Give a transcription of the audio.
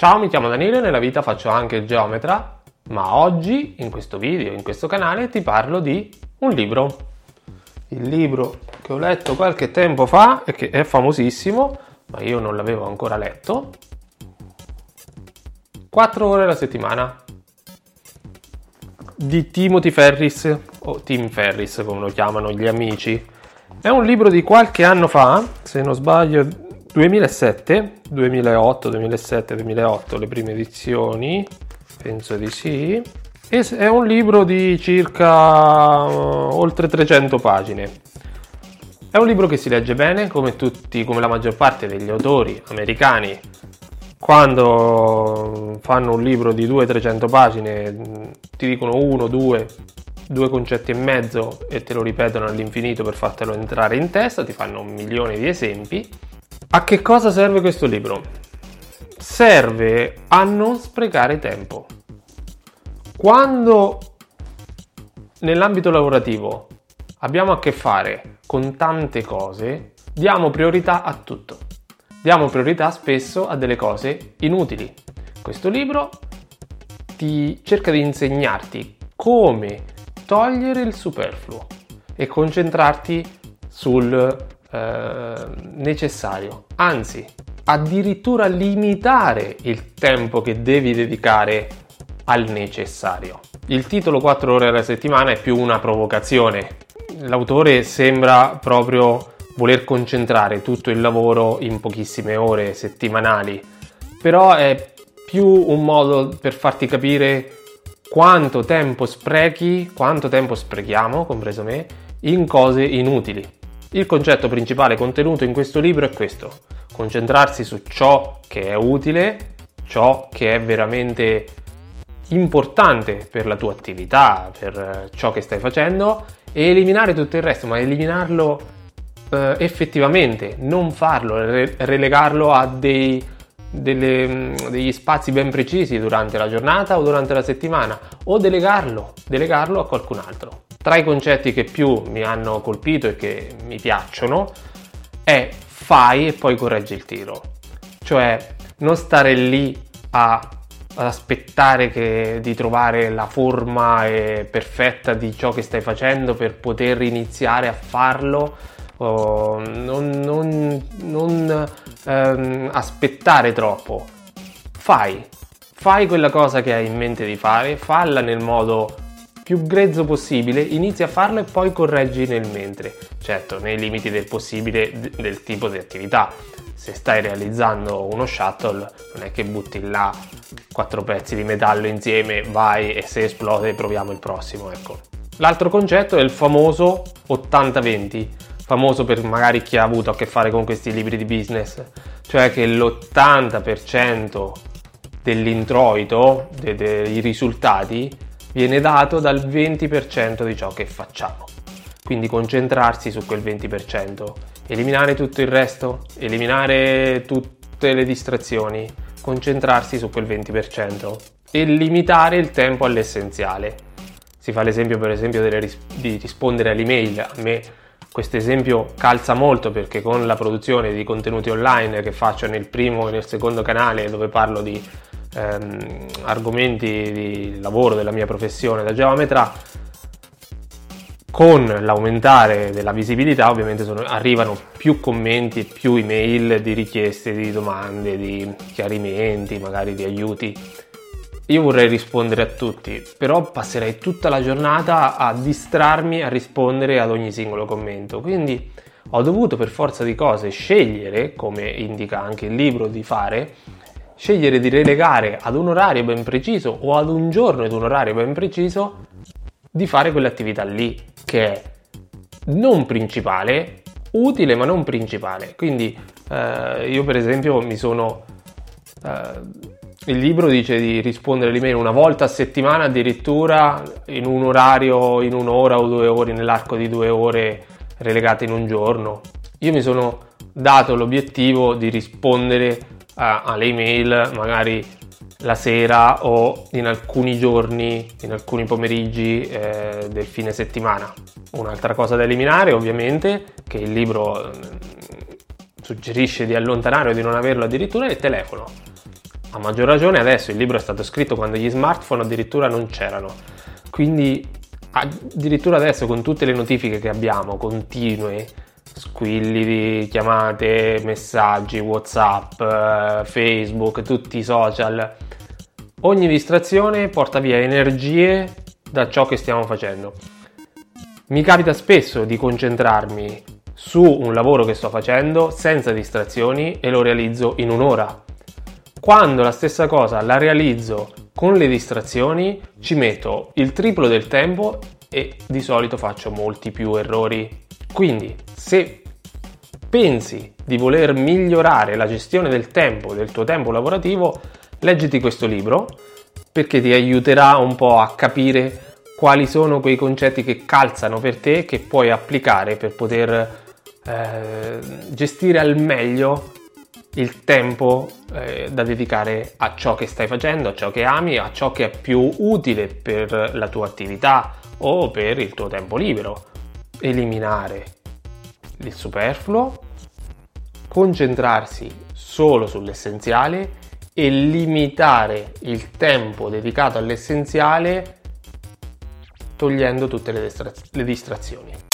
Ciao, mi chiamo Danilo e nella vita faccio anche il geometra, ma oggi in questo video, in questo canale, ti parlo di un libro. Il libro che ho letto qualche tempo fa e che è famosissimo, ma io non l'avevo ancora letto. 4 ore alla settimana di Timothy Ferris o Tim Ferris come lo chiamano gli amici. È un libro di qualche anno fa, se non sbaglio 2007, 2008, 2007, 2008 le prime edizioni, penso di sì. È un libro di circa uh, oltre 300 pagine. È un libro che si legge bene, come tutti, come la maggior parte degli autori americani. Quando fanno un libro di 200-300 pagine, ti dicono uno, due, due concetti e mezzo e te lo ripetono all'infinito per fartelo entrare in testa, ti fanno un milione di esempi a che cosa serve questo libro? Serve a non sprecare tempo. Quando nell'ambito lavorativo abbiamo a che fare con tante cose, diamo priorità a tutto. Diamo priorità spesso a delle cose inutili. Questo libro ti cerca di insegnarti come togliere il superfluo e concentrarti sul eh, necessario, anzi addirittura limitare il tempo che devi dedicare al necessario. Il titolo 4 ore alla settimana è più una provocazione. L'autore sembra proprio voler concentrare tutto il lavoro in pochissime ore settimanali, però è più un modo per farti capire quanto tempo sprechi, quanto tempo sprechiamo, compreso me, in cose inutili. Il concetto principale contenuto in questo libro è questo, concentrarsi su ciò che è utile, ciò che è veramente importante per la tua attività, per eh, ciò che stai facendo e eliminare tutto il resto, ma eliminarlo eh, effettivamente, non farlo, re- relegarlo a dei, delle, mm, degli spazi ben precisi durante la giornata o durante la settimana o delegarlo, delegarlo a qualcun altro. Tra i concetti che più mi hanno colpito e che mi piacciono è fai e poi correggi il tiro. Cioè non stare lì a, ad aspettare che, di trovare la forma perfetta di ciò che stai facendo per poter iniziare a farlo. Oh, non, non, non ehm, aspettare troppo. Fai, fai quella cosa che hai in mente di fare, falla nel modo più grezzo possibile, inizi a farlo e poi correggi nel mentre, certo nei limiti del possibile del tipo di attività. Se stai realizzando uno shuttle non è che butti là quattro pezzi di metallo insieme, vai e se esplode proviamo il prossimo, ecco. L'altro concetto è il famoso 80-20, famoso per magari chi ha avuto a che fare con questi libri di business, cioè che l'80% dell'introito, dei risultati, viene dato dal 20% di ciò che facciamo. Quindi concentrarsi su quel 20%, eliminare tutto il resto, eliminare tutte le distrazioni, concentrarsi su quel 20% e limitare il tempo all'essenziale. Si fa l'esempio per esempio ris- di rispondere all'email. A me questo esempio calza molto perché con la produzione di contenuti online che faccio nel primo e nel secondo canale dove parlo di ehm, argomenti di lavoro della mia professione da geometra, con l'aumentare della visibilità ovviamente sono, arrivano più commenti, più email di richieste, di domande, di chiarimenti, magari di aiuti. Io vorrei rispondere a tutti, però passerei tutta la giornata a distrarmi a rispondere ad ogni singolo commento. Quindi ho dovuto per forza di cose scegliere, come indica anche il libro, di fare scegliere di relegare ad un orario ben preciso o ad un giorno ed un orario ben preciso di fare quell'attività lì che è non principale, utile ma non principale. Quindi eh, io per esempio mi sono... Eh, il libro dice di rispondere all'email una volta a settimana addirittura in un orario, in un'ora o due ore, nell'arco di due ore relegate in un giorno. Io mi sono dato l'obiettivo di rispondere alle email magari la sera o in alcuni giorni, in alcuni pomeriggi eh, del fine settimana. Un'altra cosa da eliminare ovviamente, che il libro mm, suggerisce di allontanare o di non averlo addirittura, è il telefono. A maggior ragione adesso il libro è stato scritto quando gli smartphone addirittura non c'erano. Quindi addirittura adesso con tutte le notifiche che abbiamo, continue, squilli di chiamate, messaggi, Whatsapp, eh, Facebook, tutti i social, ogni distrazione porta via energie da ciò che stiamo facendo. Mi capita spesso di concentrarmi su un lavoro che sto facendo senza distrazioni e lo realizzo in un'ora. Quando la stessa cosa la realizzo con le distrazioni ci metto il triplo del tempo e di solito faccio molti più errori. Quindi se pensi di voler migliorare la gestione del tempo, del tuo tempo lavorativo, leggiti questo libro perché ti aiuterà un po' a capire quali sono quei concetti che calzano per te che puoi applicare per poter eh, gestire al meglio il tempo eh, da dedicare a ciò che stai facendo, a ciò che ami, a ciò che è più utile per la tua attività o per il tuo tempo libero. Eliminare il superfluo, concentrarsi solo sull'essenziale e limitare il tempo dedicato all'essenziale togliendo tutte le, distra- le distrazioni.